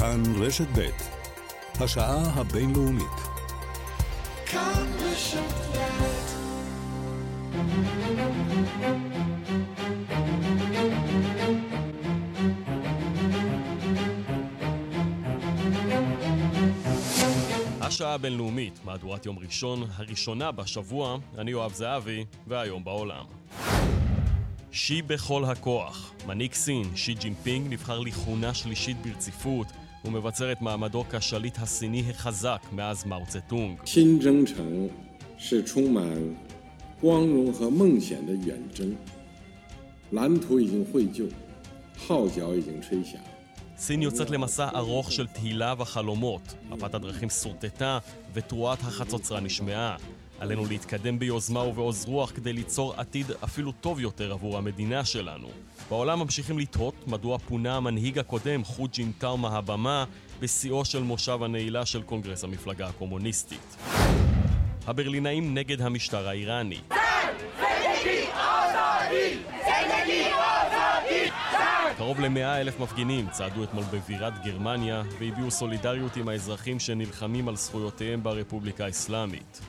כאן רשת ב' השעה הבינלאומית. כאן רשת השעה הבינלאומית, מהדורת יום ראשון, הראשונה בשבוע, אני יואב זהבי, והיום בעולם. שי בכל הכוח. מנהיג סין, שי ג'ינפינג, נבחר לכהונה שלישית ברציפות ומבצר את מעמדו כשליט הסיני החזק מאז מאו צטונג. סין יוצאת למסע ארוך של תהילה וחלומות. מפת הדרכים שורטטה ותרועת החצוצרה נשמעה. עלינו להתקדם ביוזמה ובעוז רוח כדי ליצור עתיד אפילו טוב יותר עבור המדינה שלנו. בעולם ממשיכים לתהות מדוע פונה המנהיג הקודם, חו ג'ינטאו מהבמה, בשיאו של מושב הנעילה של קונגרס המפלגה הקומוניסטית. הברלינאים נגד המשטר האיראני. קרוב ל-100 אלף מפגינים צעדו אתמול בבירת גרמניה והביעו סולידריות עם האזרחים שנלחמים על זכויותיהם ברפובליקה האסלאמית.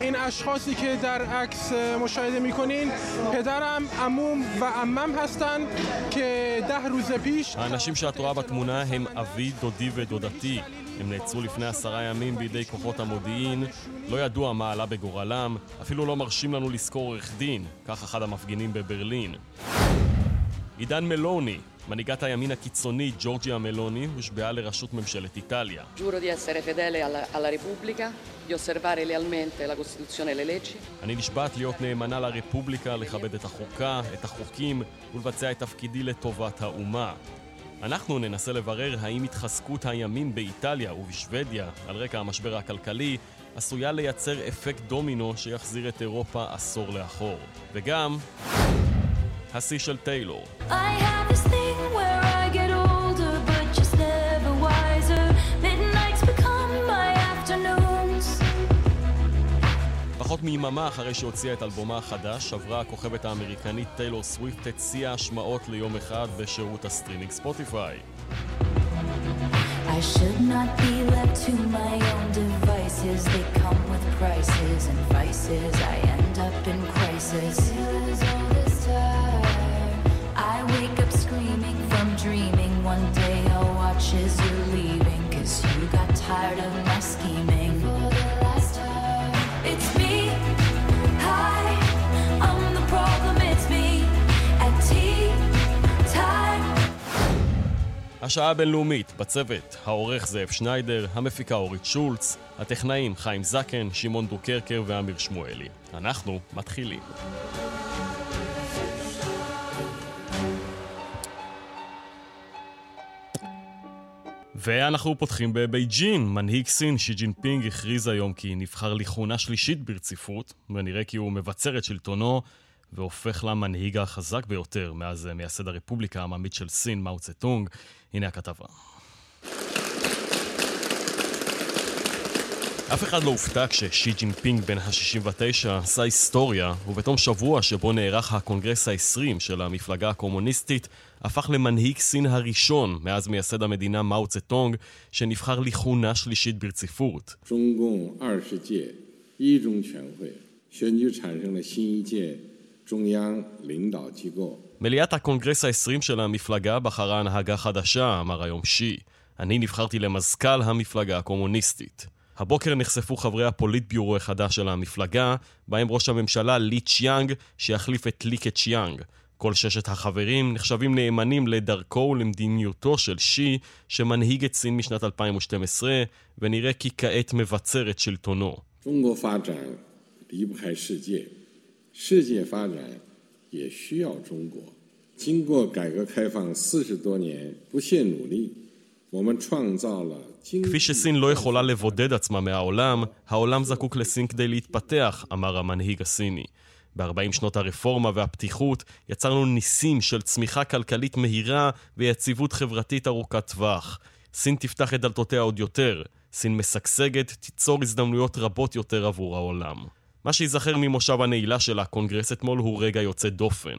האנשים שאת רואה בתמונה הם אבי, דודי ודודתי. הם נעצרו לפני עשרה ימים בידי כוחות המודיעין, לא ידוע מה עלה בגורלם, אפילו לא מרשים לנו לשכור עורך דין, כך אחד המפגינים בברלין. עידן מלוני, מנהיגת הימין הקיצוני ג'ורג'יה מלוני הושבעה לראשות ממשלת איטליה. אני נשבעת להיות נאמנה לרפובליקה, לכבד את החוקה, את החוקים ולבצע את תפקידי לטובת האומה. אנחנו ננסה לברר האם התחזקות הימין באיטליה ובשוודיה על רקע המשבר הכלכלי עשויה לייצר אפקט דומינו שיחזיר את אירופה עשור לאחור. וגם... השיא של טיילור. פחות מיממה אחרי שהוציאה את אלבומה החדש, שברה הכוכבת האמריקנית טיילור סוויפט את שיא ההשמעות ליום אחד בשירות הסטרימינג ספוטיפיי. I should not be left to my own devices. They come with prices and vices. I end up in crisis. I wake up screaming from dreaming. One day I'll watch as you're leaving. Cause you got tired of my scheming. השעה הבינלאומית, בצוות, העורך זאב שניידר, המפיקה אורית שולץ, הטכנאים חיים זקן, שמעון דוקרקר ואמיר שמואלי. אנחנו מתחילים. ואנחנו פותחים בבייג'ין. מנהיג סין, שי ג'ינפינג, הכריז היום כי נבחר לכהונה שלישית ברציפות, ונראה כי הוא מבצר את שלטונו והופך למנהיג החזק ביותר מאז מייסד הרפובליקה העממית של סין, מאו צה-טונג. הנה הכתבה. אף אחד לא הופתע כששי ג'ינפינג בן ה-69 עשה היסטוריה, ובתום שבוע שבו נערך הקונגרס ה-20 של המפלגה הקומוניסטית, הפך למנהיג סין הראשון מאז מייסד המדינה מאו צה-טונג, שנבחר לכהונה שלישית ברציפות. מליאת הקונגרס ה-20 של המפלגה בחרה הנהגה חדשה, אמר היום שי. אני נבחרתי למזכ"ל המפלגה הקומוניסטית. הבוקר נחשפו חברי הפוליטביורו החדש של המפלגה, בהם ראש הממשלה לי צ'יאנג, שיחליף את לי קצ'יאנג. כל ששת החברים נחשבים נאמנים לדרכו ולמדיניותו של שי, שמנהיג את סין משנת 2012, ונראה כי כעת מבצר את שלטונו. 也需要中国。经过改革开放四十多年不懈努力，我们创造了 כפי שסין לא יכולה לבודד עצמה מהעולם, העולם זקוק לסין כדי להתפתח, אמר המנהיג הסיני. ב-40 שנות הרפורמה והפתיחות יצרנו ניסים של צמיחה כלכלית מהירה ויציבות חברתית ארוכת טווח. סין תפתח את דלתותיה עוד יותר. סין משגשגת, תיצור הזדמנויות רבות יותר עבור העולם. מה שייזכר ממושב הנעילה של הקונגרס אתמול הוא רגע יוצא דופן.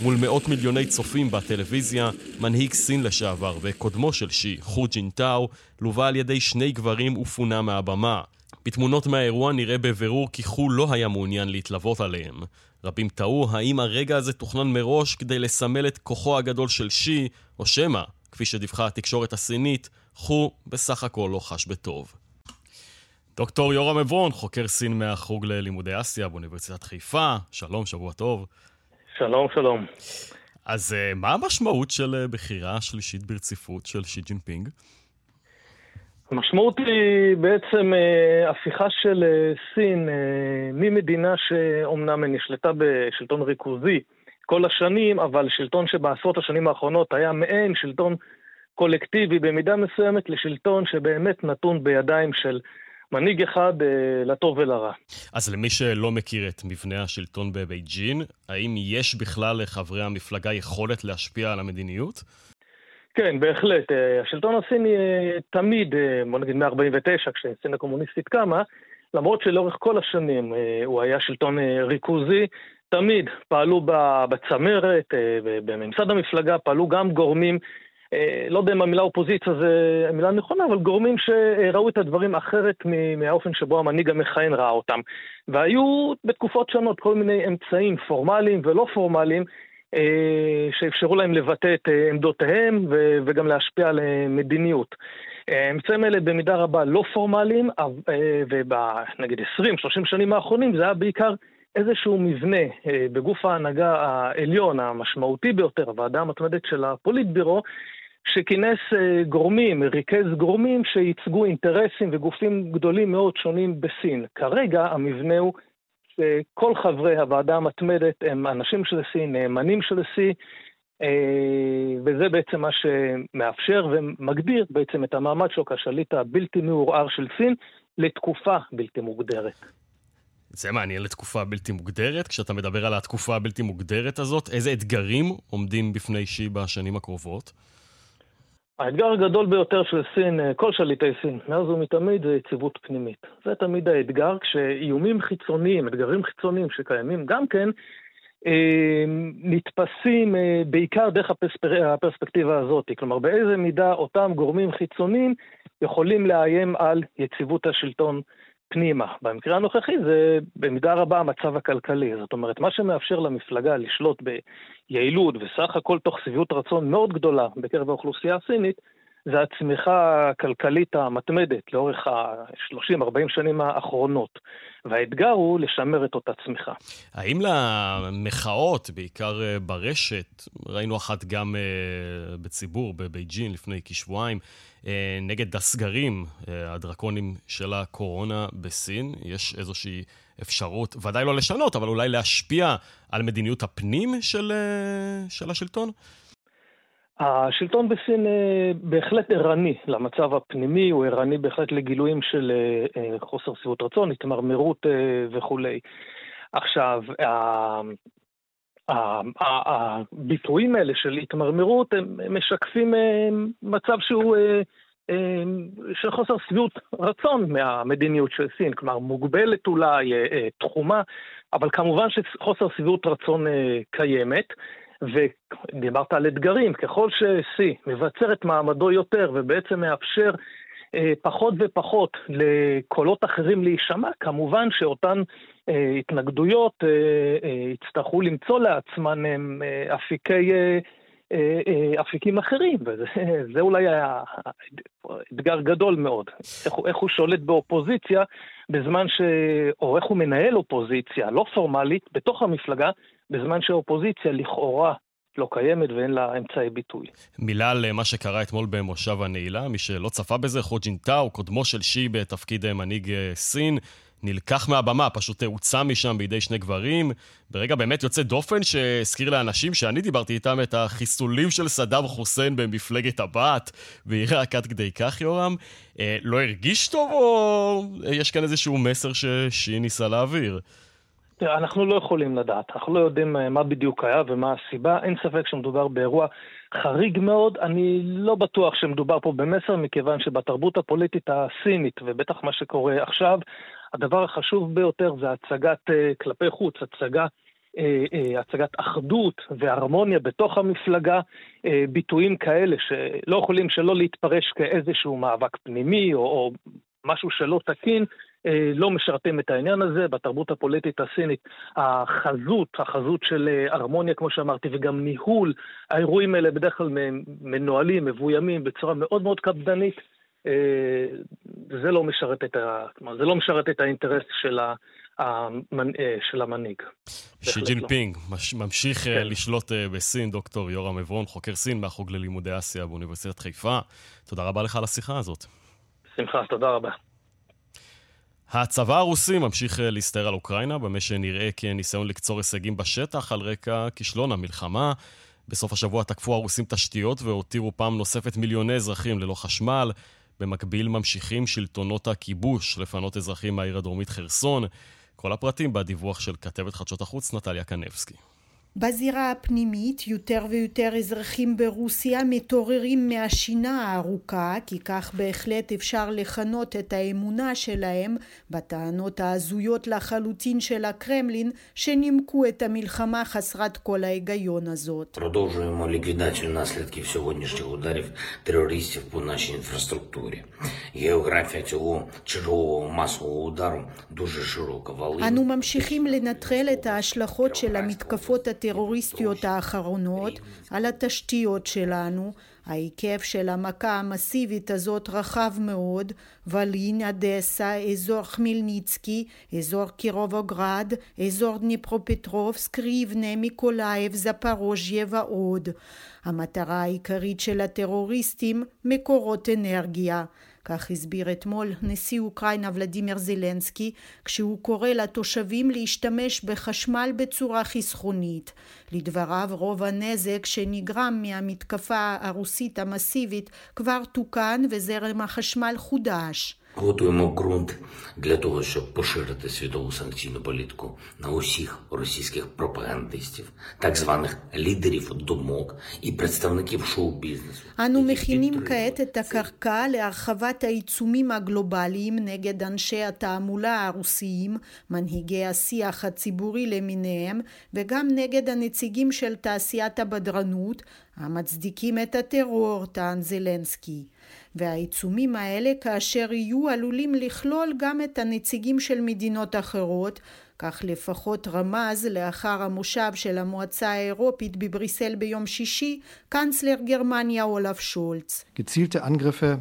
מול מאות מיליוני צופים בטלוויזיה, מנהיג סין לשעבר וקודמו של שי, חו ג'ינטאו, לווה על ידי שני גברים ופונה מהבמה. בתמונות מהאירוע נראה בבירור כי חו לא היה מעוניין להתלוות עליהם. רבים תהו האם הרגע הזה תוכנן מראש כדי לסמל את כוחו הגדול של שי, או שמא, כפי שדיווחה התקשורת הסינית, חו בסך הכל לא חש בטוב. דוקטור יורם עברון, חוקר סין מהחוג ללימודי אסיה באוניברסיטת חיפה, שלום, שבוע טוב. שלום, שלום. אז אה, מה המשמעות של אה, בחירה שלישית ברציפות של שי ג'ינפינג? המשמעות היא בעצם אה, הפיכה של סין ממדינה שאומנם נשלטה בשלטון ריכוזי כל השנים, אבל שלטון שבעשרות השנים האחרונות היה מעין שלטון קולקטיבי במידה מסוימת לשלטון שבאמת נתון בידיים של מנהיג אחד אה, לטוב ולרע. אז למי שלא מכיר את מבנה השלטון בבייג'ין, האם יש בכלל לחברי המפלגה יכולת להשפיע על המדיניות? כן, בהחלט. אה, השלטון הסיני אה, תמיד, אה, בוא נגיד מ-49, כשסין הקומוניסטית קמה, למרות שלאורך כל השנים הוא היה שלטון ריכוזי, תמיד פעלו בצמרת, בממסד המפלגה, פעלו גם גורמים אה, לא יודע אם המילה אופוזיציה זה המילה הנכונה, אבל גורמים שראו את הדברים אחרת מהאופן שבו המנהיג המכהן ראה אותם. והיו בתקופות שונות כל מיני אמצעים פורמליים ולא פורמליים אה, שאפשרו להם לבטא את אה, עמדותיהם וגם להשפיע על מדיניות. האמצעים האלה במידה רבה לא פורמליים, ובנגיד 20-30 שנים האחרונים זה היה בעיקר איזשהו מבנה בגוף ההנהגה העליון, המשמעותי ביותר, הוועדה המתמדת של הפוליטבירו, שכינס אה, גורמים, ריכז גורמים שייצגו אינטרסים וגופים גדולים מאוד שונים בסין. כרגע המבנה הוא שכל חברי הוועדה המתמדת הם אנשים של סין, נאמנים של סין, אה, וזה בעצם מה שמאפשר ומגדיר בעצם את המעמד שלו כשליט הבלתי מעורער של סין לתקופה בלתי מוגדרת. זה מעניין לתקופה בלתי מוגדרת. כשאתה מדבר על התקופה הבלתי מוגדרת הזאת, איזה אתגרים עומדים בפני שי בשנים הקרובות? האתגר הגדול ביותר של סין, אה, כל שליטי סין, מאז ומתמיד, זה יציבות פנימית. זה תמיד האתגר, כשאיומים חיצוניים, אתגרים חיצוניים שקיימים גם כן, אה, נתפסים אה, בעיקר דרך הפרספר... הפרספקטיבה הזאת. כלומר, באיזה מידה אותם גורמים חיצוניים יכולים לאיים על יציבות השלטון פנימה. במקרה הנוכחי זה במידה רבה המצב הכלכלי. זאת אומרת, מה שמאפשר למפלגה לשלוט ביעילות וסך הכל תוך שביעות רצון מאוד גדולה בקרב האוכלוסייה הסינית, זה הצמיחה הכלכלית המתמדת לאורך ה-30-40 שנים האחרונות. והאתגר הוא לשמר את אותה צמיחה. האם למחאות, בעיקר אה, ברשת, ראינו אחת גם אה, בציבור בבייג'ין לפני כשבועיים, אה, נגד הסגרים הדרקונים של הקורונה בסין, יש איזושהי אפשרות, ודאי לא לשנות, אבל אולי להשפיע על מדיניות הפנים של, של השלטון? השלטון בסין אה, בהחלט ערני למצב הפנימי, הוא ערני בהחלט לגילויים של אה, אה, חוסר שביעות רצון, התמרמרות וכולי. עכשיו, הביטויים האלה של התמרמרות הם משקפים מצב שהוא של חוסר שביעות רצון מהמדיניות של סין, כלומר מוגבלת אולי, תחומה, אבל כמובן שחוסר שביעות רצון קיימת. ודיברת על אתגרים, ככל ש-C מבצר את מעמדו יותר ובעצם מאפשר אה, פחות ופחות לקולות אחרים להישמע, כמובן שאותן אה, התנגדויות אה, אה, יצטרכו למצוא לעצמן אה, אפיקי... אה, אה, אה, אפיקים אחרים, וזה אולי היה אתגר גדול מאוד. איך, איך הוא שולט באופוזיציה בזמן ש... או איך הוא מנהל אופוזיציה לא פורמלית בתוך המפלגה, בזמן שהאופוזיציה לכאורה לא קיימת ואין לה אמצעי ביטוי. מילה על מה שקרה אתמול במושב הנעילה, מי שלא צפה בזה, חו ג'ינטאו, קודמו של שי בתפקיד מנהיג אה, סין, נלקח מהבמה, פשוט הוצא משם בידי שני גברים, ברגע באמת יוצא דופן שהזכיר לאנשים שאני דיברתי איתם את החיסולים של סדאם חוסיין במפלגת הבת, בעיראק עד כדי כך, יורם. אה, לא הרגיש טוב, או יש כאן איזשהו מסר ששי ניסה להעביר? תראה, אנחנו לא יכולים לדעת, אנחנו לא יודעים אה, מה בדיוק היה ומה הסיבה, אין ספק שמדובר באירוע חריג מאוד, אני לא בטוח שמדובר פה במסר, מכיוון שבתרבות הפוליטית הסינית, ובטח מה שקורה עכשיו, הדבר החשוב ביותר זה הצגת uh, כלפי חוץ, הצגה הצגת אחדות והרמוניה בתוך המפלגה, ביטויים כאלה שלא יכולים שלא להתפרש כאיזשהו מאבק פנימי או, או משהו שלא תקין, אה, לא משרתים את העניין הזה. בתרבות הפוליטית הסינית, החזות, החזות של אה, הרמוניה, כמו שאמרתי, וגם ניהול, האירועים האלה בדרך כלל מנוהלים, מבוימים בצורה מאוד מאוד קפדנית. אה, זה לא משרת את, ה... זה לא משרת את האינטרס של, ה... של המנהיג. שי ג'ינפינג לא. ממשיך כן. לשלוט בסין, דוקטור יורם עברון, חוקר סין מהחוג ללימודי אסיה באוניברסיטת חיפה. תודה רבה לך על השיחה הזאת. בשמחה, תודה רבה. הצבא הרוסי ממשיך אה, להסתער על אוקראינה, במה שנראה כניסיון לקצור הישגים בשטח על רקע כישלון המלחמה. בסוף השבוע תקפו הרוסים תשתיות והותירו פעם נוספת מיליוני אזרחים ללא חשמל. במקביל ממשיכים שלטונות הכיבוש לפנות אזרחים מהעיר הדרומית חרסון. כל הפרטים בדיווח של כתבת חדשות החוץ נטליה קנבסקי. בזירה הפנימית יותר ויותר אזרחים ברוסיה מתעוררים מהשינה הארוכה, כי כך בהחלט אפשר לכנות את האמונה שלהם בטענות ההזויות לחלוטין של הקרמלין שנימקו את המלחמה חסרת כל ההיגיון הזאת. Продовжуємо ліквідацію наслідків сьогоднішніх ударів терористів по нашій інфраструктурі. Географія цього чергового масового удару дуже широка. אנו ממשיכים לנטרל את ההשלכות של המתקפות הטרוריסטיות האחרונות על התשתיות שלנו. ההיקף של המכה המסיבית הזאת רחב מאוד, וולין, אודסה, אזור חמלניצקי, אזור קירובוגרד, אזור דניפרופטרובסק, ריבנה, מיקולאייב, זפוריז'יה ועוד. המטרה העיקרית של הטרוריסטים מקורות אנרגיה. כך הסביר אתמול נשיא אוקראינה ולדימיר זלנסקי כשהוא קורא לתושבים להשתמש בחשמל בצורה חסכונית. לדבריו רוב הנזק שנגרם מהמתקפה הרוסית המסיבית כבר תוקן וזרם החשמל חודש. Готуємо ґрунт для того, щоб поширити світову санкційну політику на усіх російських пропагандистів, так званих лідерів думок і представників шоу-бізнесу. אנו מכינים כעת את הקרקע להרחבת העיצומים הגלובליים נגד אנשי התעמולה הרוסיים, מנהיגי השיח הציבורי למיניהם, וגם נגד הנציגים של תעשיית הבדרנות, המצדיקים את הטרור, טען זלנסקי. והעיצומים האלה כאשר יהיו עלולים לכלול גם את הנציגים של מדינות אחרות, כך לפחות רמז לאחר המושב של המועצה האירופית בבריסל ביום שישי, קנצלר גרמניה אולף שולץ. Gezielte Angriffe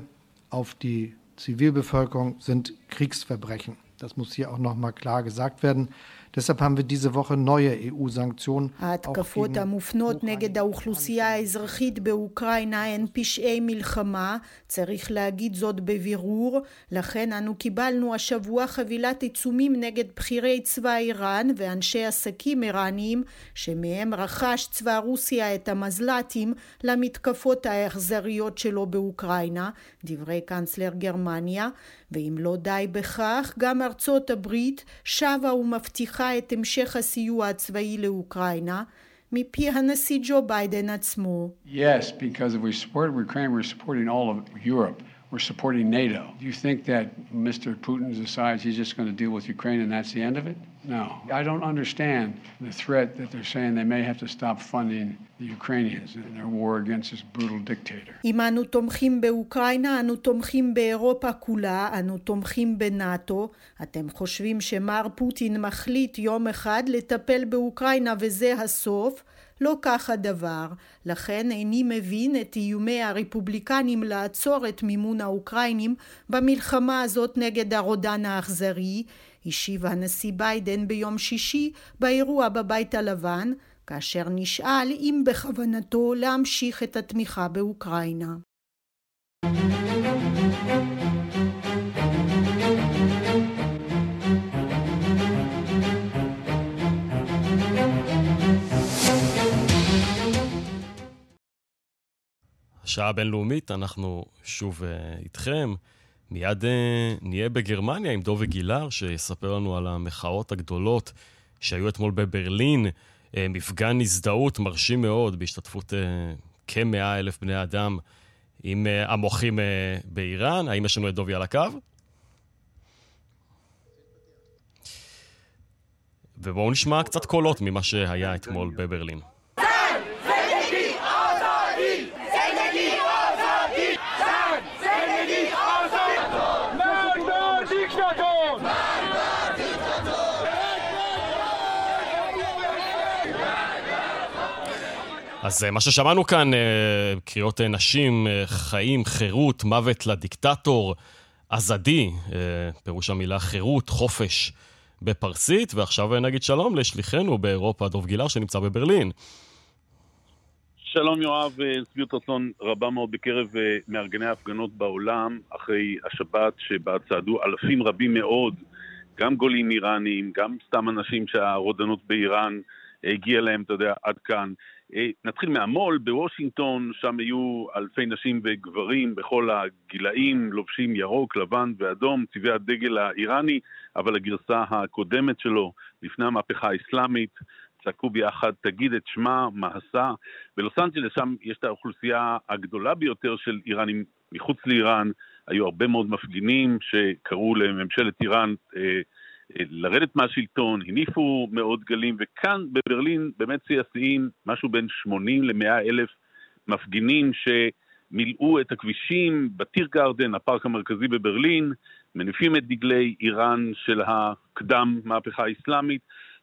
auf die Zivilbevölkerung sind Kriegsverbrechen. Das muss hier auch nochmal klar gesagt werden. Deshalb haben wir diese Woche neue EU-Sanktionen. ההתקפות המופנות נגד האוכלוסייה האזרחית באוקראינה הן פשעי מלחמה, צריך להגיד זאת בבירור, לכן אנו קיבלנו השבוע חבילת עיצומים נגד בכירי צבא איראן ואנשי עסקים איראניים, שמהם רכש צבא רוסיה את המזל"טים למתקפות האכזריות שלו באוקראינה, דברי קנצלר גרמניה, ואם לא די בכך, גם ארצות הברית שבה ומבטיחה את המשך הסיוע הצבאי לאוקראינה, מפי הנשיא ג'ו ביידן עצמו. Yes, because if we support Ukraine, we're supporting all of Europe. We're supporting NATO. Do you think that Mr. Putin decides he's just going to deal with Ukraine and that's the end of it? No. I don't understand the threat that they're saying they may have to stop funding the Ukrainians in their war against this brutal dictator. אם אנו תומכים באוקראינה, אנו תומכים באירופה כולה, אנו תומכים בנאט"ו. אתם חושבים שמר פוטין מחליט יום אחד לטפל באוקראינה וזה הסוף? לא כך הדבר, לכן איני מבין את איומי הרפובליקנים לעצור את מימון האוקראינים במלחמה הזאת נגד הרודן האכזרי, השיב הנשיא ביידן ביום שישי באירוע בבית הלבן, כאשר נשאל אם בכוונתו להמשיך את התמיכה באוקראינה. השעה הבינלאומית, אנחנו שוב uh, איתכם. מיד uh, נהיה בגרמניה עם דובי גילר, שיספר לנו על המחאות הגדולות שהיו אתמול בברלין. Uh, מפגן הזדהות מרשים מאוד בהשתתפות uh, כמאה אלף בני אדם עם uh, המוחים uh, באיראן. האם יש לנו את דובי על הקו? ובואו נשמע קצת קולות ממה שהיה אתמול בברלין. אז אה, מה ששמענו כאן, אה, קריאות אה, נשים, חיים, חירות, מוות לדיקטטור, עזדי, פירוש המילה חירות, חופש בפרסית, ועכשיו נגיד שלום לשליחנו באירופה, דוב גילר, שנמצא בברלין. שלום יואב, שביעות רצון רבה מאוד בקרב מארגני ההפגנות בעולם, אחרי השבת שבה צעדו אלפים רבים מאוד, גם גולים איראנים, גם סתם אנשים שהרודנות באיראן הגיעה להם, אתה יודע, עד כאן. אה, נתחיל מהמו"ל בוושינגטון, שם היו אלפי נשים וגברים בכל הגילאים, לובשים ירוק, לבן ואדום, צבעי הדגל האיראני, אבל הגרסה הקודמת שלו, לפני המהפכה האסלאמית, צעקו ביחד, תגיד את שמה, מה עשה. בלוס אנג'לס, שם יש את האוכלוסייה הגדולה ביותר של איראנים מחוץ לאיראן, היו הרבה מאוד מפגינים שקראו לממשלת איראן אה, לרדת מהשלטון, הניפו מאות גלים, וכאן בברלין באמת שיא השיאים, משהו בין 80 ל-100 אלף מפגינים שמילאו את הכבישים בטיר גרדן, הפארק המרכזי בברלין, מניפים את דגלי איראן של הקדם מהפכה האסלאמית.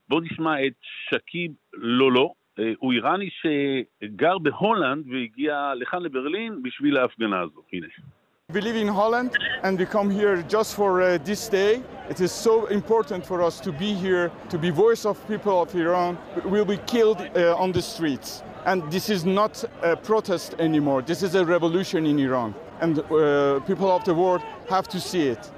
בואו נשמע את שקיב לולו, אה, הוא איראני שגר בהולנד והגיע לכאן לברלין בשביל ההפגנה הזו. הנה. We live in Holland and we come here just for uh, this day. It is so important for us to be here, to be voice of people of Iran. We'll be killed uh, on the streets. And this is not a protest anymore. This is a revolution in Iran. And uh, people of the world have to see it.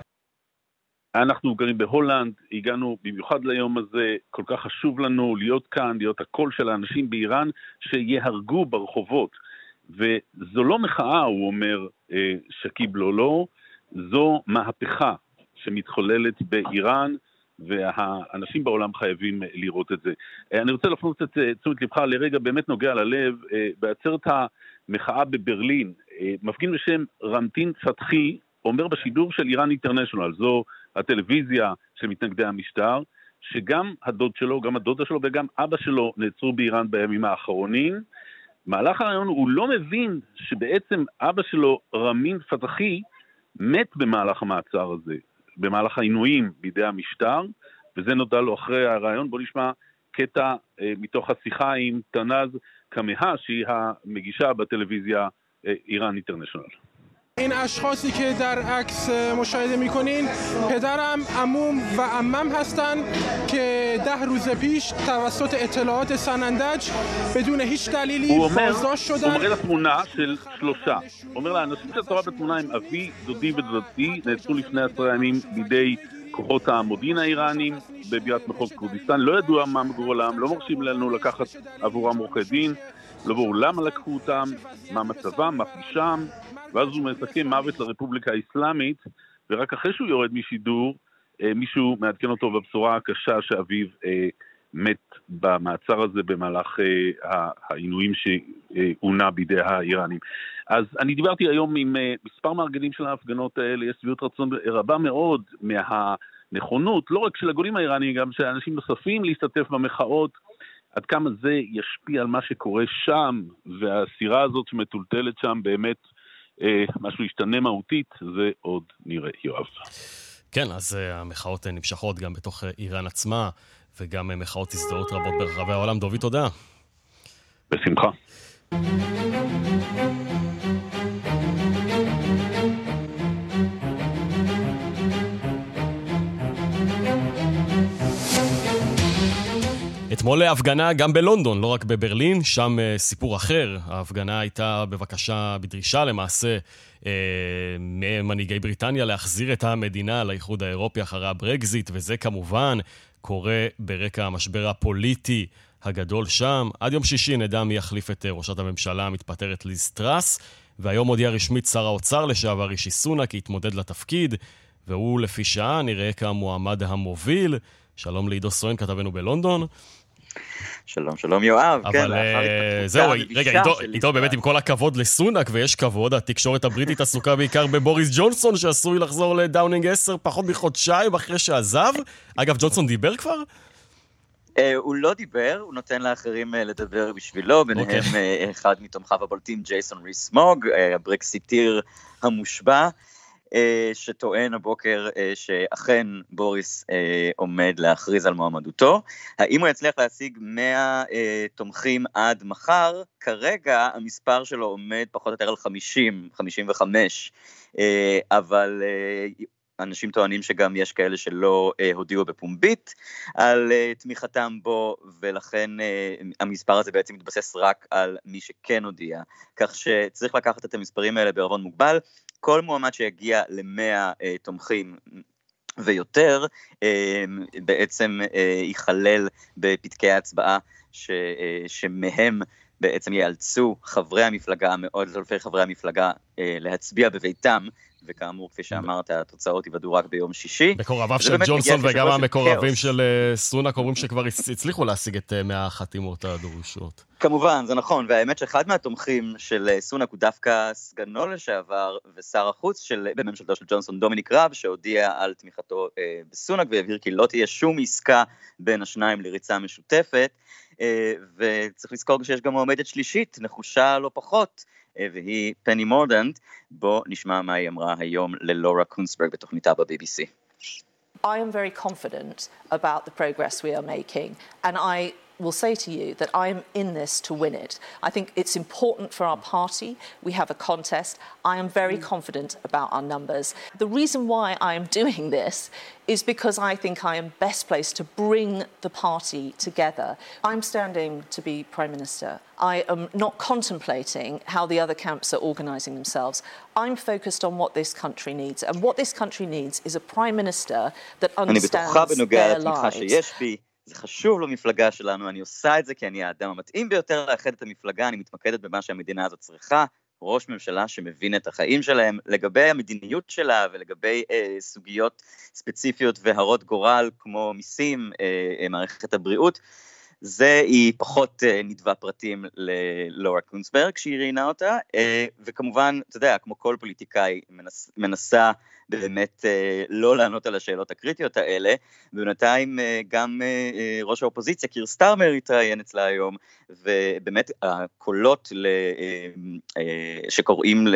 אנחנו גרים בהולנד, הגענו במיוחד ליום הזה, כל כך חשוב לנו להיות כאן, להיות הקול של האנשים באיראן שיהרגו ברחובות. וזו לא מחאה, הוא אומר אה, שקיב לולו, זו מהפכה שמתחוללת באיראן, והאנשים בעולם חייבים לראות את זה. אה, אני רוצה להפנות את אה, תשומת לבך לרגע באמת נוגע ללב, בעצרת המחאה בברלין, מפגין בשם רמטין פתחי אומר בשידור של איראן אינטרנשיונל, זו הטלוויזיה של מתנגדי המשטר, שגם הדוד שלו, גם הדודה שלו וגם אבא שלו נעצרו באיראן בימים האחרונים, מהלך הרעיון הוא לא מבין שבעצם אבא שלו, רמין פתחי, מת במהלך המעצר הזה, במהלך העינויים בידי המשטר, וזה נודע לו אחרי הרעיון. בואו נשמע קטע אה, מתוך השיחה עם תנז קמהה, שהיא המגישה בטלוויזיה אה, איראן אינטרנשיונל. این اشخاصی که در عکس مشاهده میکنین پدرم عموم و عمم هستند که ده روز پیش توسط اطلاعات سنندج بدون هیچ دلیلی بازداشت شدن הוא מראה לתמונה של שלושה. הוא אומר לאנשים שאתה רואה בתמונה הם אבי, דודי ודודתי, נעצרו לפני עשרה ימים בידי כוחות המודיעין האיראנים בבירת מחוז כורדיסטן. לא ידוע מה גורלם, לא מרשים לנו לקחת עבורם עורכי דין, לא ברור למה לקחו אותם, מה מצבם, מה פשעם. ואז הוא מסכם מוות לרפובליקה האסלאמית, ורק אחרי שהוא יורד משידור, אה, מישהו מעדכן אותו בבשורה הקשה שאביו אה, מת במעצר הזה במהלך אה, העינויים שעונה בידי האיראנים. אז אני דיברתי היום עם מספר מארגנים של ההפגנות האלה, יש שביעות רצון רבה מאוד מהנכונות, לא רק של הגולים האיראנים, גם של אנשים נוספים להשתתף במחאות. עד כמה זה ישפיע על מה שקורה שם, והסירה הזאת שמטולטלת שם באמת משהו ישתנה מהותית, זה עוד נראה, יואב. כן, אז uh, המחאות uh, נמשכות גם בתוך איראן עצמה, וגם מחאות הזדהות רבות ברחבי העולם. דובי, תודה. בשמחה. אתמול הפגנה גם בלונדון, לא רק בברלין, שם uh, סיפור אחר. ההפגנה הייתה בבקשה, בדרישה למעשה, uh, ממנהיגי בריטניה להחזיר את המדינה לאיחוד האירופי אחרי הברקזיט, וזה כמובן קורה ברקע המשבר הפוליטי הגדול שם. עד יום שישי נדע מי יחליף את uh, ראשת הממשלה המתפטרת ליז טראס, והיום הודיע רשמית שר האוצר לשעבר רישי סונאק יתמודד לתפקיד, והוא לפי שעה נראה כמועמד המוביל. שלום לעידו סואן, כתבנו בלונדון. שלום, שלום יואב. אבל כן, uh, זהו, רגע, איתו, באמת עם כל הכבוד לסונאק, ויש כבוד, התקשורת הבריטית עסוקה בעיקר בבוריס ג'ונסון, שעשוי לחזור לדאונינג 10 פחות מחודשיים אחרי שעזב. אגב, ג'ונסון דיבר כבר? הוא לא דיבר, הוא נותן לאחרים לדבר בשבילו, ביניהם אוקיי. אוקיי. אחד מתומכיו הבולטים, ג'ייקוב ריס מוג, הברקסיטיר המושבע. אה, שטוען הבוקר אה, שאכן בוריס אה, עומד להכריז על מועמדותו. האם הוא יצליח להשיג 100 תומכים עד מחר? כרגע המספר שלו עומד פחות או יותר על 50, 55, אבל אנשים טוענים שגם יש כאלה שלא אה, הודיעו בפומבית על אה, תמיכתם בו, ולכן אה, המספר הזה בעצם מתבסס רק על מי שכן הודיע. כך שצריך לקחת את המספרים האלה בערבון מוגבל. כל מועמד שיגיע למאה אה, תומכים ויותר, אה, בעצם אה, ייכלל בפתקי ההצבעה ש, אה, שמהם בעצם ייאלצו חברי המפלגה, מאות אלפי חברי המפלגה, אה, להצביע בביתם וכאמור, כפי שאמרת, התוצאות ייוודעו רק ביום שישי. מקורביו של ג'ונסון וגם המקורבים של אה, סונאק אומרים שכבר הצליחו להשיג את 100 אה, החתימות הדרושות. כמובן, זה נכון, והאמת שאחד מהתומכים של אה, סונאק הוא דווקא סגנו לשעבר ושר החוץ של, בממשלתו של ג'ונסון, דומיניק רב, שהודיע על תמיכתו אה, בסונאק והבהיר כי לא תהיה שום עסקה בין השניים לריצה משותפת. אה, וצריך לזכור שיש גם מועמדת שלישית, נחושה לא פחות, והיא פני מורדנט. בוא נשמע מה היא אמרה היום ללורה קונסברג בתוכניתה ב-BBC. I am very confident about the progress we are making, and I will say to you that I'm in this to win it. I think it's important for our party. We have a contest. I am very mm. confident about our numbers. The reason why I am doing this is because I think I am best placed to bring the party together. I'm standing to be Prime Minister. I am not contemplating how the other camps are organising themselves. I'm focused on what this country needs. And what this country needs is a Prime Minister that understands their lives. זה חשוב למפלגה שלנו, אני עושה את זה כי אני האדם המתאים ביותר לאחד את המפלגה, אני מתמקדת במה שהמדינה הזאת צריכה, ראש ממשלה שמבין את החיים שלהם, לגבי המדיניות שלה ולגבי אה, סוגיות ספציפיות והרות גורל כמו מיסים, אה, אה, מערכת הבריאות, זה היא פחות uh, נדבה פרטים ללורה קונסברג שהיא ראיינה אותה, uh, וכמובן, אתה יודע, כמו כל פוליטיקאי, מנס, מנסה באמת uh, לא לענות על השאלות הקריטיות האלה, ובינתיים uh, גם uh, ראש האופוזיציה, קיר סטארמר התראיין אצלה היום, ובאמת הקולות ל, uh, uh, שקוראים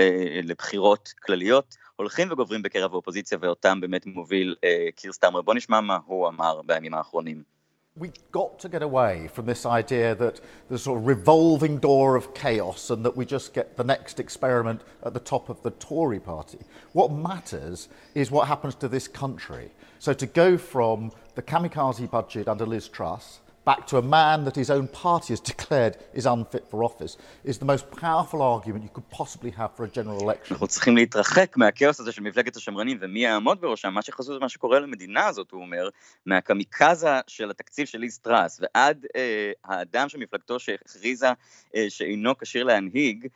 לבחירות כלליות, הולכים וגוברים בקרב האופוזיציה, ואותם באמת מוביל uh, קיר סטארמר. בוא נשמע מה הוא אמר בימים האחרונים. We've got to get away from this idea that a sort of revolving door of chaos and that we just get the next experiment at the top of the Tory party. What matters is what happens to this country. So to go from the kamikaze budget under Liz Truss back to a man that his own party has declared is unfit for office is the most powerful argument you could possibly have for a general election. אנחנו צריכים להתרחק מהכאוס הזה של מפלגת השמרנים ומי יעמוד בראשם, מה שחשוב זה מה שקורה למדינה הזאת, הוא אומר, מהקמיקזה של התקציב של ליז טראס ועד אה, האדם מפלגתו שהכריזה אה, שאינו כשיר להנהיג,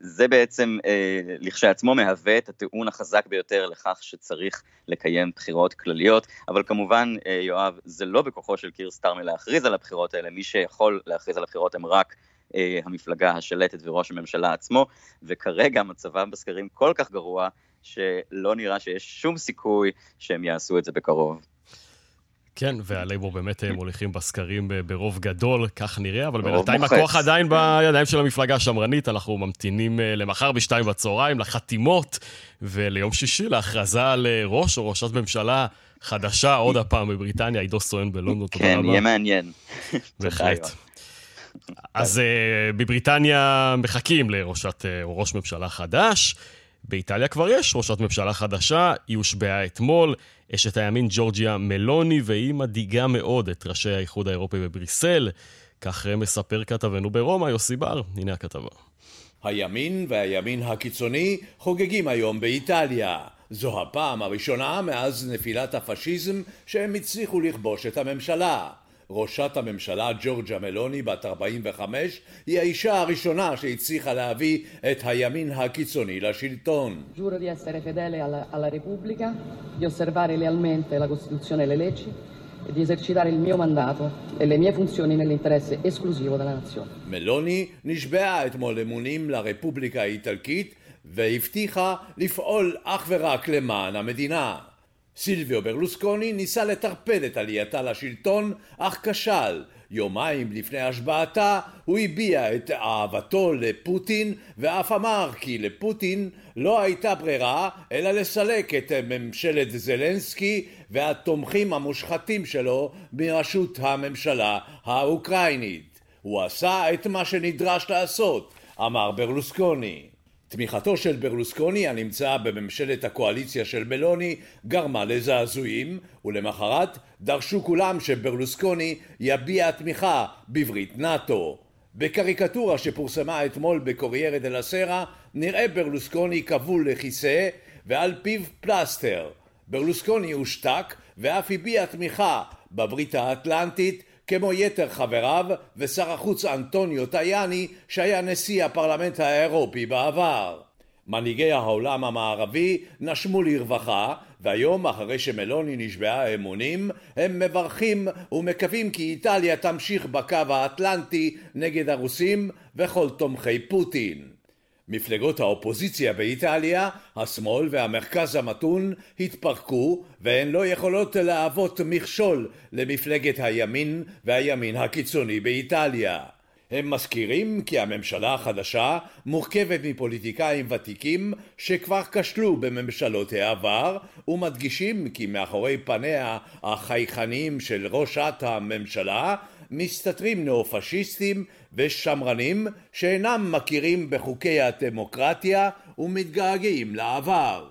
זה בעצם אה, לכשעצמו מהווה את הטיעון החזק ביותר לכך שצריך לקיים בחירות כלליות, אבל כמובן, אה, יואב, זה לא בכוחו של קיר סטארמי להכריז על הבחירות האלה, מי שיכול להכריז על הבחירות הם רק המפלגה השלטת וראש הממשלה עצמו, וכרגע מצבם בסקרים כל כך גרוע, שלא נראה שיש שום סיכוי שהם יעשו את זה בקרוב. כן, והלייבור באמת אה, מוליכים בסקרים ברוב גדול, כך נראה, אבל בינתיים הכוח עדיין בידיים של המפלגה השמרנית. אנחנו ממתינים אה, למחר בשתיים בצהריים, לחתימות, וליום שישי להכרזה על אה, ראש או ראשת ממשלה חדשה, עוד הפעם בבריטניה, עידו סואן בלונדון, תודה כן, רבה. כן, יהיה מעניין. בהחלט. אז בבריטניה מחכים לראשת או ראש ממשלה חדש. באיטליה כבר יש ראשת ממשלה חדשה, היא הושבעה אתמול. אשת הימין ג'ורג'יה מלוני, והיא מדאיגה מאוד את ראשי האיחוד האירופי בבריסל. כך מספר כתבנו ברומא, יוסי בר. הנה הכתבה. הימין והימין הקיצוני חוגגים היום באיטליה. זו הפעם הראשונה מאז נפילת הפשיזם שהם הצליחו לכבוש את הממשלה. ראשת הממשלה ג'ורג'ה מלוני בת 45 היא האישה הראשונה שהצליחה להביא את הימין הקיצוני לשלטון. Giuro di essere fedele alla, alla Repubblica, di osservare lealmente la Costituzione e le leggi e di esercitare il mio mandato e le mie funzioni nell'interesse esclusivo della nazione. מלוני נשבעה אתמול אמונים לרפובליקה האיטלקית והבטיחה לפעול אך ורק למען המדינה. סילביו ברלוסקוני ניסה לטרפד את עלייתה לשלטון, אך כשל. יומיים לפני השבעתה הוא הביע את אהבתו לפוטין ואף אמר כי לפוטין לא הייתה ברירה אלא לסלק את ממשלת זלנסקי והתומכים המושחתים שלו מראשות הממשלה האוקראינית. הוא עשה את מה שנדרש לעשות, אמר ברלוסקוני. תמיכתו של ברלוסקוני הנמצא בממשלת הקואליציה של מלוני גרמה לזעזועים ולמחרת דרשו כולם שברלוסקוני יביע תמיכה בברית נאט"ו. בקריקטורה שפורסמה אתמול בקוריירה דה לסרה נראה ברלוסקוני כבול לכיסא ועל פיו פלסטר. ברלוסקוני הושתק ואף הביע תמיכה בברית האטלנטית כמו יתר חבריו ושר החוץ אנטוניו טייאני שהיה נשיא הפרלמנט האירופי בעבר. מנהיגי העולם המערבי נשמו לרווחה והיום אחרי שמלוני נשבעה אמונים הם מברכים ומקווים כי איטליה תמשיך בקו האטלנטי נגד הרוסים וכל תומכי פוטין. מפלגות האופוזיציה באיטליה, השמאל והמרכז המתון, התפרקו והן לא יכולות להוות מכשול למפלגת הימין והימין הקיצוני באיטליה. הם מזכירים כי הממשלה החדשה מורכבת מפוליטיקאים ותיקים שכבר כשלו בממשלות העבר ומדגישים כי מאחורי פניה החייכניים של ראשת הממשלה מסתתרים נאו-פשיסטים ושמרנים שאינם מכירים בחוקי הדמוקרטיה ומתגעגעים לעבר.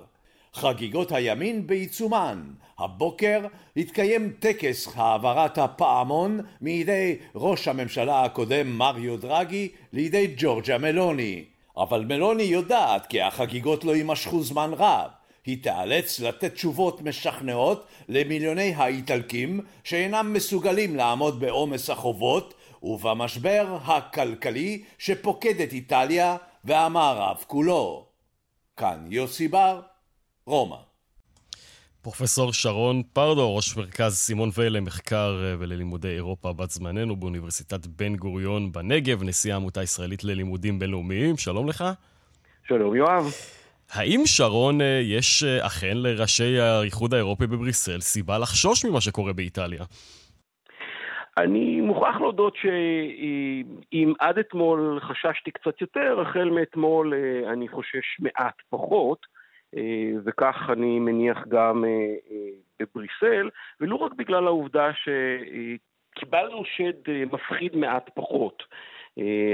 חגיגות הימין בעיצומן. הבוקר התקיים טקס העברת הפעמון מידי ראש הממשלה הקודם מריו דרגי לידי ג'ורג'ה מלוני. אבל מלוני יודעת כי החגיגות לא יימשכו זמן רב. היא תיאלץ לתת תשובות משכנעות למיליוני האיטלקים שאינם מסוגלים לעמוד בעומס החובות ובמשבר הכלכלי שפוקד את איטליה והמערב כולו. כאן יוסי בר, רומא. פרופסור שרון פרדו, ראש מרכז סימון ואל למחקר אה, וללימודי אירופה בת זמננו באוניברסיטת בן גוריון בנגב, נשיא העמותה הישראלית ללימודים בינלאומיים, שלום לך. שלום יואב. האם שרון, אה, יש אה, אכן לראשי האיחוד האירופי בבריסל סיבה לחשוש ממה שקורה באיטליה? אני מוכרח להודות שאם עד אתמול חששתי קצת יותר, החל מאתמול אני חושש מעט פחות. אה, וכך אני מניח גם אה, אה, בבריסל, ולא רק בגלל העובדה שקיבלנו שד מפחיד מעט פחות.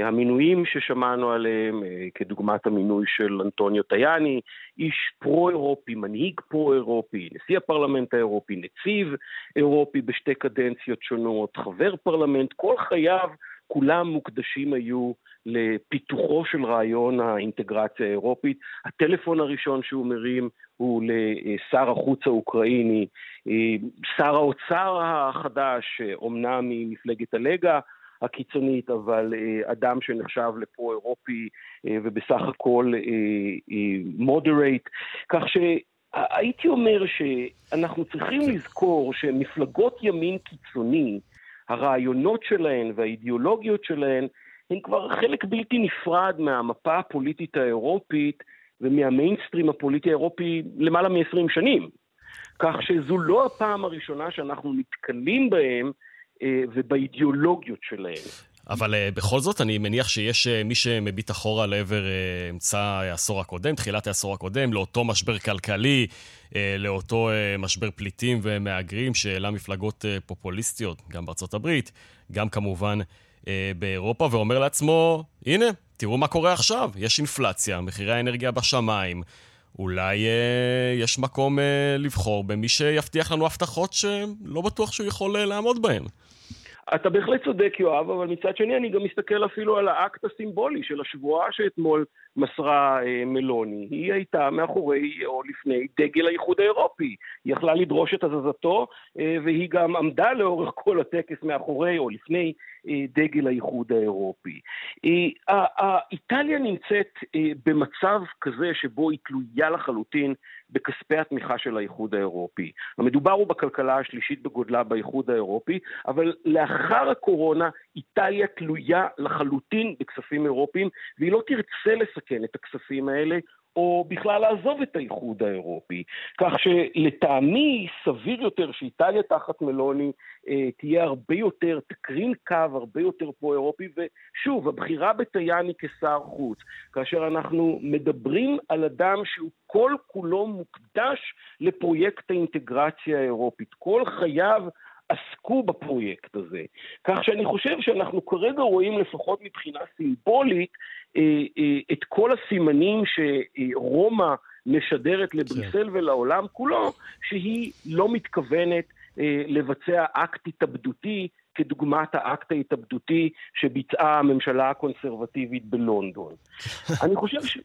המינויים ששמענו עליהם, כדוגמת המינוי של אנטוניו טייאני, איש פרו-אירופי, מנהיג פרו-אירופי, נשיא הפרלמנט האירופי, נציב אירופי בשתי קדנציות שונות, חבר פרלמנט, כל חייו כולם מוקדשים היו לפיתוחו של רעיון האינטגרציה האירופית. הטלפון הראשון שהוא מרים הוא לשר החוץ האוקראיני, שר האוצר החדש, אומנם ממפלגת הלגה, הקיצונית, אבל אדם שנחשב לפרו-אירופי ובסך הכל מודרייט, כך שהייתי אומר שאנחנו צריכים לזכור שמפלגות ימין קיצוני, הרעיונות שלהן והאידיאולוגיות שלהן הן כבר חלק בלתי נפרד מהמפה הפוליטית האירופית ומהמיינסטרים הפוליטי האירופי למעלה מ-20 שנים. כך שזו לא הפעם הראשונה שאנחנו נתקלים בהם אה, ובאידיאולוגיות שלהם. אבל uh, בכל זאת, אני מניח שיש uh, מי שמביט אחורה לעבר אמצע העשור הקודם, תחילת העשור הקודם, לאותו משבר כלכלי, לאותו משבר פליטים ומהגרים שהעלה מפלגות פופוליסטיות, גם בארצות הברית, גם כמובן אה, באירופה ואומר לעצמו, הנה, תראו מה קורה עכשיו, יש אינפלציה, מחירי האנרגיה בשמיים. אולי אה, יש מקום אה, לבחור במי שיבטיח לנו הבטחות שלא בטוח שהוא יכול אה, לעמוד בהן. אתה בהחלט צודק, יואב, אבל מצד שני אני גם מסתכל אפילו על האקט הסימבולי של השבועה שאתמול מסרה אה, מלוני. היא הייתה מאחורי או לפני דגל האיחוד האירופי. היא יכלה לדרוש את הזזתו, אה, והיא גם עמדה לאורך כל הטקס מאחורי או לפני אה, דגל האיחוד האירופי. איטליה נמצאת במצב כזה שבו היא תלויה לחלוטין בכספי התמיכה של האיחוד האירופי. המדובר הוא בכלכלה השלישית בגודלה באיחוד האירופי, אבל לאחר הקורונה איטליה תלויה לחלוטין בכספים אירופיים, והיא לא תרצה לסכן את הכספים האלה או בכלל לעזוב את האיחוד האירופי. כך שלטעמי סביר יותר שאיטליה תחת מלוני אה, תהיה הרבה יותר, תקרין קו הרבה יותר פרו-אירופי, ושוב, הבחירה בטייאני כשר חוץ, כאשר אנחנו מדברים על אדם שהוא כל כולו מוקדש לפרויקט האינטגרציה האירופית, כל חייו עסקו בפרויקט הזה. כך שאני חושב שאנחנו כרגע רואים, לפחות מבחינה סימבולית, אה, אה, את כל הסימנים שרומא משדרת לבריסל ולעולם כולו, שהיא לא מתכוונת אה, לבצע אקט התאבדותי כדוגמת האקט ההתאבדותי שביצעה הממשלה הקונסרבטיבית בלונדון. אני חושב ש...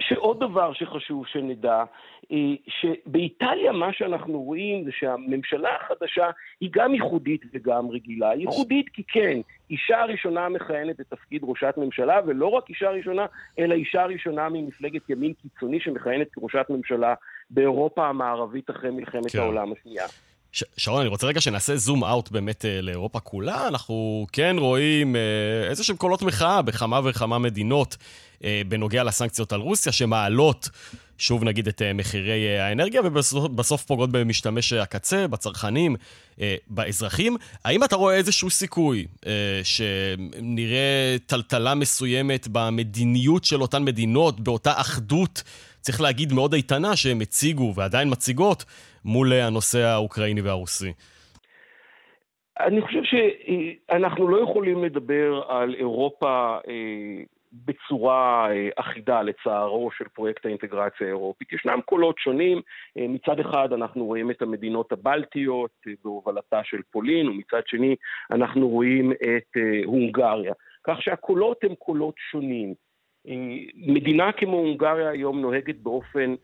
שעוד דבר שחשוב שנדע, אה, שבאיטליה מה שאנחנו רואים זה שהממשלה החדשה היא גם ייחודית וגם רגילה. ייחודית כי כן, אישה ראשונה מכהנת בתפקיד ראשת ממשלה, ולא רק אישה ראשונה, אלא אישה ראשונה ממפלגת ימין קיצוני שמכהנת כראשת ממשלה באירופה המערבית אחרי מלחמת כן. העולם השנייה. ש- שרון, אני רוצה רגע שנעשה זום אאוט באמת אה, לאירופה כולה. אנחנו כן רואים אה, איזה שהם קולות מחאה בכמה וכמה מדינות אה, בנוגע לסנקציות על רוסיה, שמעלות, שוב נגיד, את אה, מחירי אה, האנרגיה, ובסוף פוגעות במשתמש הקצה, בצרכנים, אה, באזרחים. האם אתה רואה איזשהו סיכוי אה, שנראה טלטלה מסוימת במדיניות של אותן מדינות, באותה אחדות, צריך להגיד, מאוד איתנה, שהם הציגו ועדיין מציגות, מול הנושא האוקראיני והרוסי? אני חושב שאנחנו לא יכולים לדבר על אירופה אה, בצורה אה, אחידה לצערו של פרויקט האינטגרציה האירופית. ישנם קולות שונים, אה, מצד אחד אנחנו רואים את המדינות הבלטיות בהובלתה של פולין, ומצד שני אנחנו רואים את הונגריה. כך שהקולות הם קולות שונים. מדינה כמו הונגריה היום נוהגת באופן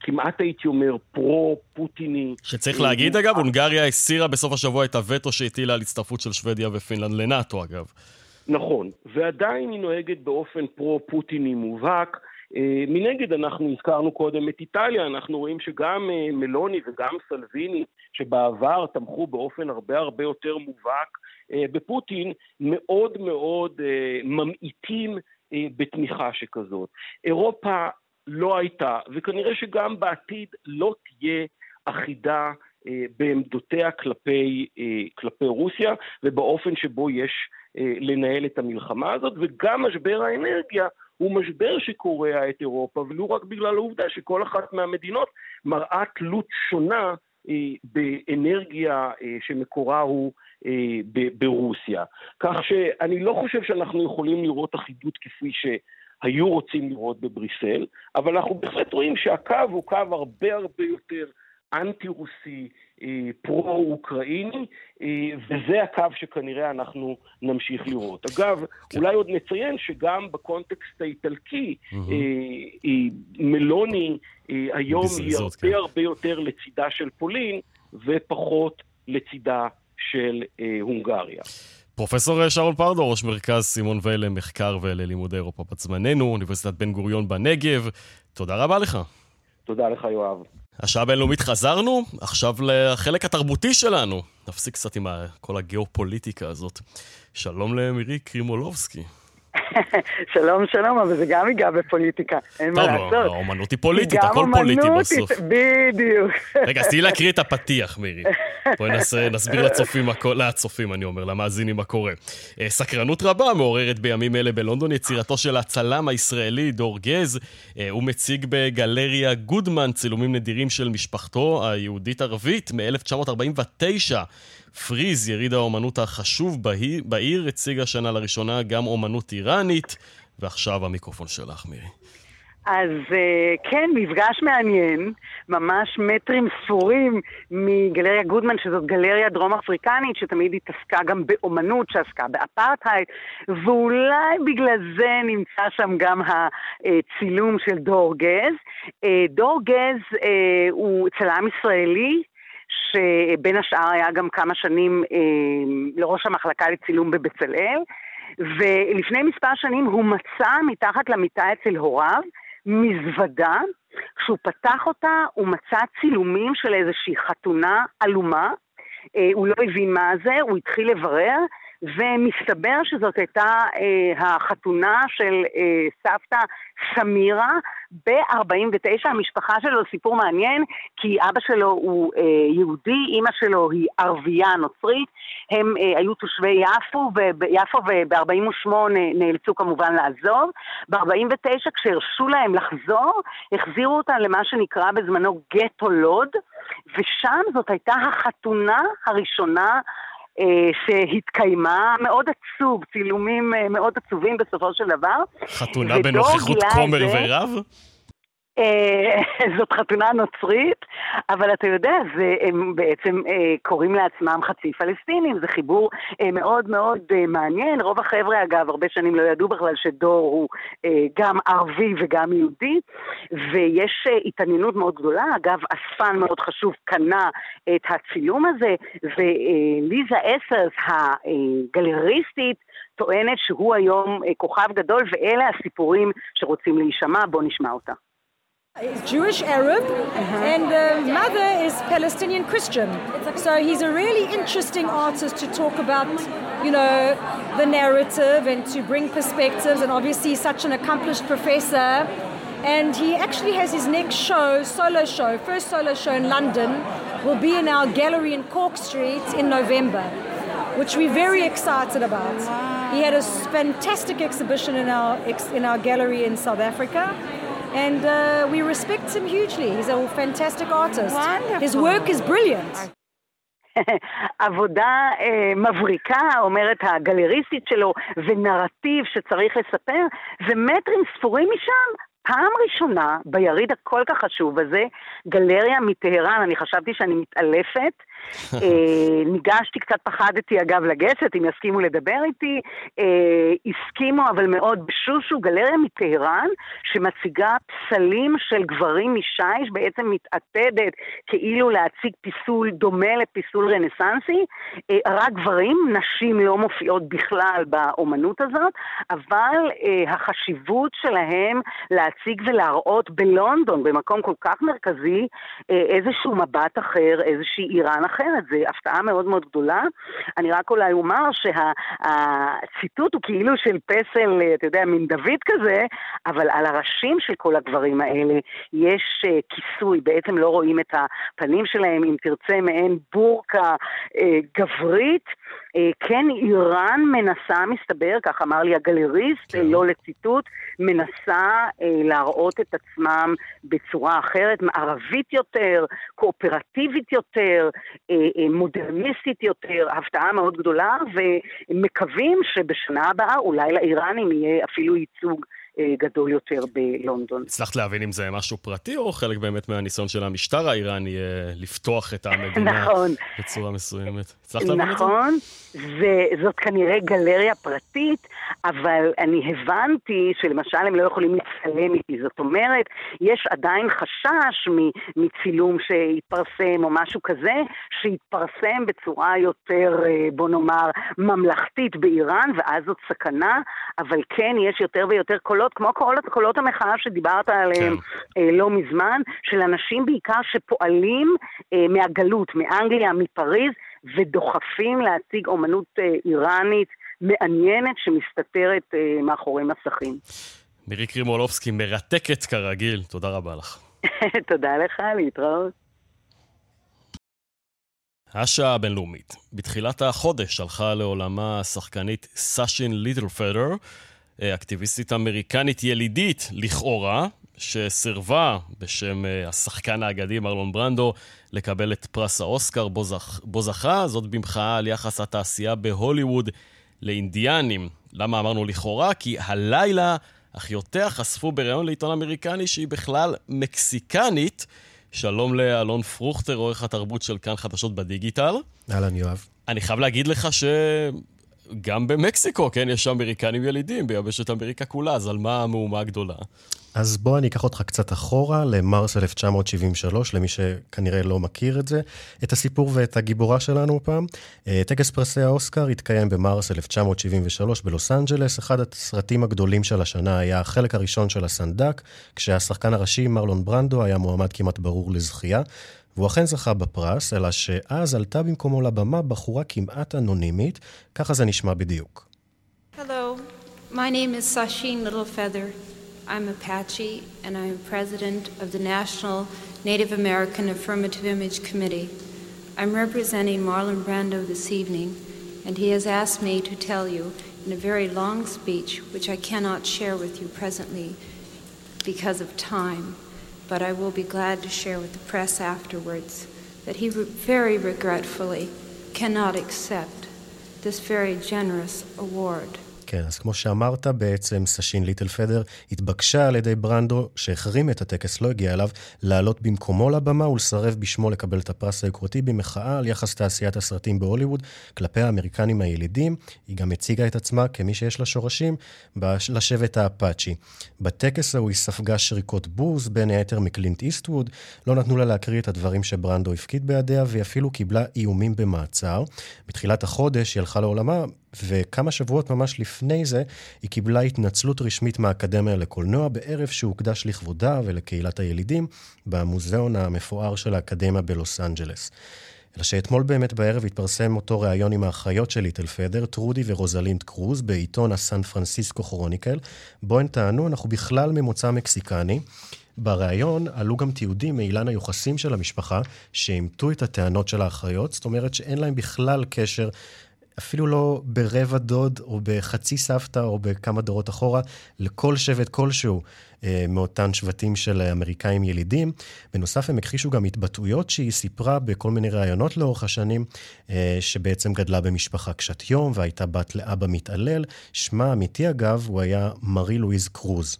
כמעט הייתי אומר פרו-פוטיני. שצריך להגיד אגב, הונגריה הסירה בסוף השבוע את הווטו שהטילה על הצטרפות של שוודיה ופינלנד לנאטו אגב. נכון, ועדיין היא נוהגת באופן פרו-פוטיני מובהק. אה, מנגד אנחנו הזכרנו קודם את איטליה, אנחנו רואים שגם אה, מלוני וגם סלוויני, שבעבר תמכו באופן הרבה הרבה יותר מובהק בפוטין, מאוד מאוד ממעיטים בתמיכה שכזאת. אירופה לא הייתה, וכנראה שגם בעתיד לא תהיה אחידה אה, בעמדותיה כלפי, אה, כלפי רוסיה ובאופן שבו יש אה, לנהל את המלחמה הזאת, וגם משבר האנרגיה הוא משבר שקורע את אירופה, ולו רק בגלל העובדה שכל אחת מהמדינות מראה תלות שונה באנרגיה שמקורה הוא ברוסיה. כך שאני לא חושב שאנחנו יכולים לראות אחידות כפי ש... היו רוצים לראות בבריסל, אבל אנחנו בהחלט רואים שהקו הוא קו הרבה הרבה יותר אנטי-רוסי, אה, פרו-אוקראיני, אה, וזה הקו שכנראה אנחנו נמשיך לראות. אגב, כן. אולי עוד נציין שגם בקונטקסט האיטלקי, mm-hmm. מלוני היום היא הרבה כן. הרבה יותר לצידה של פולין ופחות לצידה של הונגריה. פרופסור שרון פרדו, ראש מרכז סימון ואלה למחקר וללימודי אירופה בת זמננו, אוניברסיטת בן גוריון בנגב, תודה רבה לך. תודה לך, יואב. השעה הבינלאומית חזרנו, עכשיו לחלק התרבותי שלנו. נפסיק קצת עם כל הגיאופוליטיקה הזאת. שלום למירי קרימולובסקי. שלום, שלום, אבל זה גם ייגע בפוליטיקה, אין מה לעשות. טוב, האומנות היא פוליטית, הכל פוליטי בסוף. בדיוק. רגע, אז תהיי להקריא את הפתיח, מירי. בואי נסביר לצופים, לצופים, אני אומר, למאזינים מה קורה. אה, סקרנות רבה מעוררת בימים אלה בלונדון יצירתו של הצלם הישראלי דור גז. אה, הוא מציג בגלריה גודמן צילומים נדירים של משפחתו היהודית-ערבית מ-1949. פריז, יריד האומנות החשוב בעיר, הציג השנה לראשונה גם אומנות איראנית, ועכשיו המיקרופון שלך, מירי. אז אה, כן, מפגש מעניין, ממש מטרים ספורים מגלריה גודמן, שזאת גלריה דרום אפריקנית, שתמיד התעסקה גם באומנות, שעסקה באפרטהייד, ואולי בגלל זה נמצא שם גם הצילום של דור גז. אה, דור גז אה, הוא צלם ישראלי, שבין השאר היה גם כמה שנים אה, לראש המחלקה לצילום בבצלאל, ולפני מספר שנים הוא מצא מתחת למיטה אצל הוריו מזוודה, כשהוא פתח אותה הוא מצא צילומים של איזושהי חתונה עלומה, אה, הוא לא הבין מה זה, הוא התחיל לברר, ומסתבר שזאת הייתה אה, החתונה של אה, סבתא סמירה. ב-49, המשפחה שלו, סיפור מעניין, כי אבא שלו הוא אה, יהודי, אימא שלו היא ערבייה נוצרית, הם אה, היו תושבי יפו, ויפו וב-48 נאלצו כמובן לעזוב, ב-49 כשהרשו להם לחזור, החזירו אותם למה שנקרא בזמנו גטו לוד, ושם זאת הייתה החתונה הראשונה שהתקיימה, מאוד עצוב, צילומים אה, מאוד עצובים בסופו של דבר. חתונה בנוכחות כומר ורב? אה, זאת חתונה נוצרית, אבל אתה יודע, זה, הם בעצם אה, קוראים לעצמם חצי פלסטינים, זה חיבור אה, מאוד מאוד מעניין. רוב החבר'ה, אגב, הרבה שנים לא ידעו בכלל שדור הוא גם ערבי וגם יהודי, ויש התעניינות מאוד גדולה. אגב, אספן מאוד חשוב קנה את הצילום הזה, וליזה אסרס, הגלריסטית, טוענת שהוא היום כוכב גדול, ואלה הסיפורים שרוצים להישמע. בואו נשמע אותה. Jewish Arab, uh-huh. and the mother is Palestinian Christian. So he's a really interesting artist to talk about, you know, the narrative and to bring perspectives. And obviously, he's such an accomplished professor. And he actually has his next show, solo show, first solo show in London, will be in our gallery in Cork Street in November, which we're very excited about. He had a fantastic exhibition in our in our gallery in South Africa and uh, we respect him hugely. He's a fantastic artist. Wonderful. His work is brilliant. עבודה אה, מבריקה, אומרת הגלריסטית שלו, ונרטיב שצריך לספר, ומטרים ספורים משם פעם ראשונה ביריד הכל כך חשוב הזה, גלריה מטהרן, אני חשבתי שאני מתעלפת, אה, ניגשתי, קצת פחדתי אגב לגשת, אם יסכימו לדבר איתי. אה, הסכימו, אבל מאוד בשושו, גלריה מטהרן, שמציגה פסלים של גברים משיש, בעצם מתעתדת כאילו להציג פיסול דומה לפיסול רנסנסי. אה, רק גברים, נשים לא מופיעות בכלל באומנות הזאת, אבל החשיבות שלהם להציג ולהראות בלונדון, במקום כל כך מרכזי, איזשהו מבט אחר, איזושהי איראן אחרת, זו הפתעה מאוד מאוד גדולה. אני רק אולי אומר שהציטוט הוא כאילו של פסל, אתה יודע, מין דוד כזה, אבל על הראשים של כל הגברים האלה יש uh, כיסוי, בעצם לא רואים את הפנים שלהם, אם תרצה, מעין בורקה uh, גברית. Uh, כן, איראן מנסה, מסתבר, כך אמר לי הגלריסט, כן. לא לציטוט, מנסה uh, להראות את עצמם בצורה אחרת, מערבית יותר, קואופרטיבית יותר, אה, אה, מודרניסטית יותר, הפתעה מאוד גדולה, ומקווים שבשנה הבאה אולי לאיראנים יהיה אפילו ייצוג אה, גדול יותר בלונדון. הצלחת להבין אם זה משהו פרטי, או חלק באמת מהניסיון של המשטר האיראני לפתוח את המדינה נכון. בצורה מסוימת? הצלחת להבין נכון, את זה? נכון, זאת כנראה גלריה פרטית, אבל אני הבנתי שלמשל הם לא יכולים לצלם איתי. זאת אומרת, יש עדיין חשש מצילום שהתפרסם או משהו כזה, שיתפרסם בצורה יותר, אה, בוא נאמר, ממלכתית באיראן, ואז זאת סכנה, אבל כן, יש יותר ויותר קולות, כמו קולות, קולות המחאה שדיברת עליהם כן. אה, לא מזמן, של אנשים בעיקר שפועלים אה, מהגלות, מאנגליה, מפריז, ודוחפים להציג אומנות איראנית מעניינת שמסתתרת מאחורי מסכים. מירי קרימולובסקי, מרתקת כרגיל, תודה רבה לך. תודה לך, להתראות. השעה הבינלאומית. בתחילת החודש הלכה לעולמה השחקנית סאשין ליטלפדר, אקטיביסטית אמריקנית ילידית, לכאורה, שסירבה בשם אה, השחקן האגדי מרלון ברנדו לקבל את פרס האוסקר בו, זכ... בו זכה, זאת במחאה על יחס התעשייה בהוליווד לאינדיאנים. למה אמרנו לכאורה? כי הלילה אחיותיה חשפו בריאיון לעיתון אמריקני שהיא בכלל מקסיקנית. שלום לאלון פרוכטר, עורך התרבות של כאן חדשות בדיגיטל. אהלן, יואב. אני חייב להגיד לך שגם במקסיקו, כן, יש אמריקנים ילידים ביבשת אמריקה כולה, אז על מה המהומה הגדולה? אז בוא אני אקח אותך קצת אחורה, למרס 1973, למי שכנראה לא מכיר את זה, את הסיפור ואת הגיבורה שלנו הפעם. אה, טקס פרסי האוסקר התקיים במרס 1973 בלוס אנג'לס. אחד הסרטים הגדולים של השנה היה החלק הראשון של הסנדק, כשהשחקן הראשי, מרלון ברנדו, היה מועמד כמעט ברור לזכייה. והוא אכן זכה בפרס, אלא שאז עלתה במקומו לבמה בחורה כמעט אנונימית, ככה זה נשמע בדיוק. Hello, my name is Sasheen Littlefeather. I'm Apache, and I'm president of the National Native American Affirmative Image Committee. I'm representing Marlon Brando this evening, and he has asked me to tell you in a very long speech, which I cannot share with you presently because of time, but I will be glad to share with the press afterwards that he very regretfully cannot accept this very generous award. כן, אז כמו שאמרת, בעצם סשין ליטל פדר התבקשה על ידי ברנדו, שהחרים את הטקס, לא הגיע אליו, לעלות במקומו לבמה ולסרב בשמו לקבל את הפרס היוקרתי במחאה על יחס תעשיית הסרטים בהוליווד כלפי האמריקנים הילידים. היא גם הציגה את עצמה כמי שיש לה שורשים לשבט האפאצ'י. בטקס ההוא היא ספגה שריקות בוז, בין היתר מקלינט איסטווד, לא נתנו לה להקריא את הדברים שברנדו הפקיד בידיה, והיא אפילו קיבלה איומים במעצר. בתחילת החודש היא הלכה לעולמה וכמה שבועות ממש לפני זה, היא קיבלה התנצלות רשמית מהאקדמיה לקולנוע בערב שהוקדש לכבודה ולקהילת הילידים במוזיאון המפואר של האקדמיה בלוס אנג'לס. אלא שאתמול באמת בערב התפרסם אותו ראיון עם האחיות של ליטל פדר, טרודי ורוזלינד קרוז, בעיתון הסן פרנסיסקו כרוניקל, בו הן טענו, אנחנו בכלל ממוצא מקסיקני. בריאיון עלו גם תיעודים מאילן היוחסים של המשפחה, שאימתו את הטענות של האחיות, זאת אומרת שאין להם בכלל קשר אפילו לא ברבע דוד או בחצי סבתא או בכמה דורות אחורה, לכל שבט כלשהו אה, מאותן שבטים של אמריקאים ילידים. בנוסף, הם הכחישו גם התבטאויות שהיא סיפרה בכל מיני ראיונות לאורך השנים, אה, שבעצם גדלה במשפחה קשת יום והייתה בת לאבא מתעלל. שמה האמיתי, אגב, הוא היה מרי לואיז קרוז.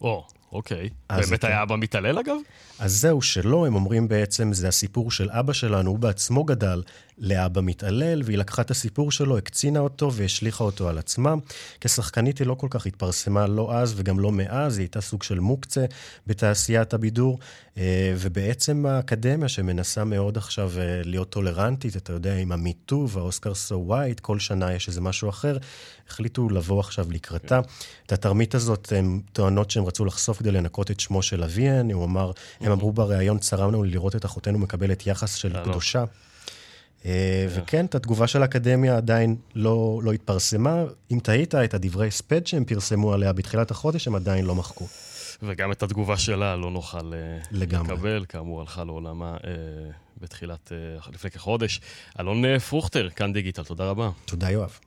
או, אוקיי. באמת היה אבא מתעלל, אגב? אז זהו שלא, הם אומרים בעצם, זה הסיפור של אבא שלנו, הוא בעצמו גדל לאבא מתעלל, והיא לקחה את הסיפור שלו, הקצינה אותו והשליכה אותו על עצמה. כשחקנית היא לא כל כך התפרסמה, לא אז וגם לא מאז, היא הייתה סוג של מוקצה בתעשיית הבידור, אה, ובעצם האקדמיה שמנסה מאוד עכשיו אה, להיות טולרנטית, אתה יודע, עם המיטו והאוסקר סו ווייט, כל שנה יש איזה משהו אחר, החליטו לבוא עכשיו לקראתה. את התרמית הזאת, הן טוענות שהם רצו לחשוף כדי לנקות את שמו של אביהן, הוא אמר, הם אמרו בריאיון, צרם לנו לראות את אחותנו מקבלת יחס של. קדושה. אה, וכן, את התגובה של האקדמיה עדיין לא, לא התפרסמה. אם תהית את הדברי הספד שהם פרסמו עליה בתחילת החודש, הם עדיין לא מחקו. וגם את התגובה שלה לא נוכל אה, לגמרי. לקבל, כאמור, הלכה לעולמה אה, בתחילת, אה, לפני כחודש. אלון פרוכטר, כאן דיגיטל, תודה רבה. תודה, יואב.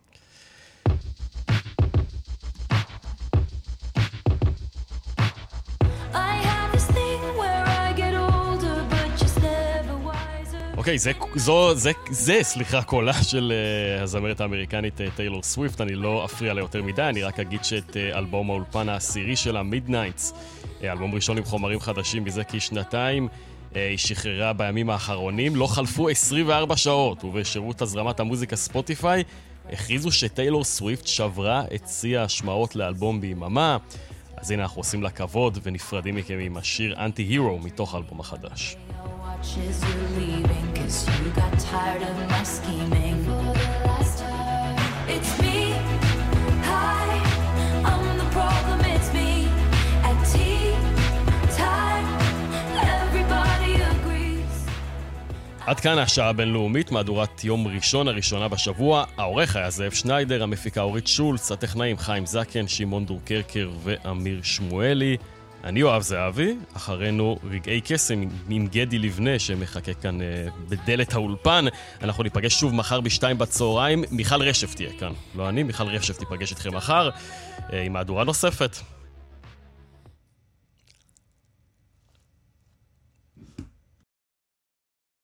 אוקיי, זה, זו, זה, זה, סליחה, קולה של אה, הזמרת האמריקנית אה, טיילור סוויפט, אני לא אפריע לה יותר מדי, אני רק אגיד שאת אה, אלבום האולפן העשירי שלה, Midnights, אה, אלבום ראשון עם חומרים חדשים מזה כשנתיים, אה, היא שחררה בימים האחרונים, לא חלפו 24 שעות, ובשירות הזרמת המוזיקה ספוטיפיי, הכריזו שטיילור סוויפט שברה את שיא ההשמעות לאלבום ביממה. אז הנה אנחנו עושים לה כבוד ונפרדים מכם עם השיר אנטי הירו מתוך האלבום החדש. עד כאן השעה הבינלאומית, מהדורת יום ראשון הראשונה בשבוע. העורך היה זאב שניידר, המפיקה אורית שולץ, הטכנאים חיים זקן, שמעון דורקרקר ואמיר שמואלי. אני יואב זהבי, אחרינו רגעי קסם עם גדי לבנה שמחכה כאן uh, בדלת האולפן. אנחנו ניפגש שוב מחר בשתיים בצהריים. מיכל רשף תהיה כאן. לא אני, מיכל רשף תיפגש איתכם מחר uh, עם מהדורה נוספת.